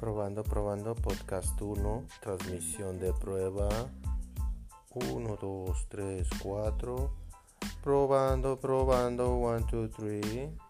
Probando, probando, podcast 1, transmisión de prueba 1, 2, 3, 4. Probando, probando, 1, 2, 3.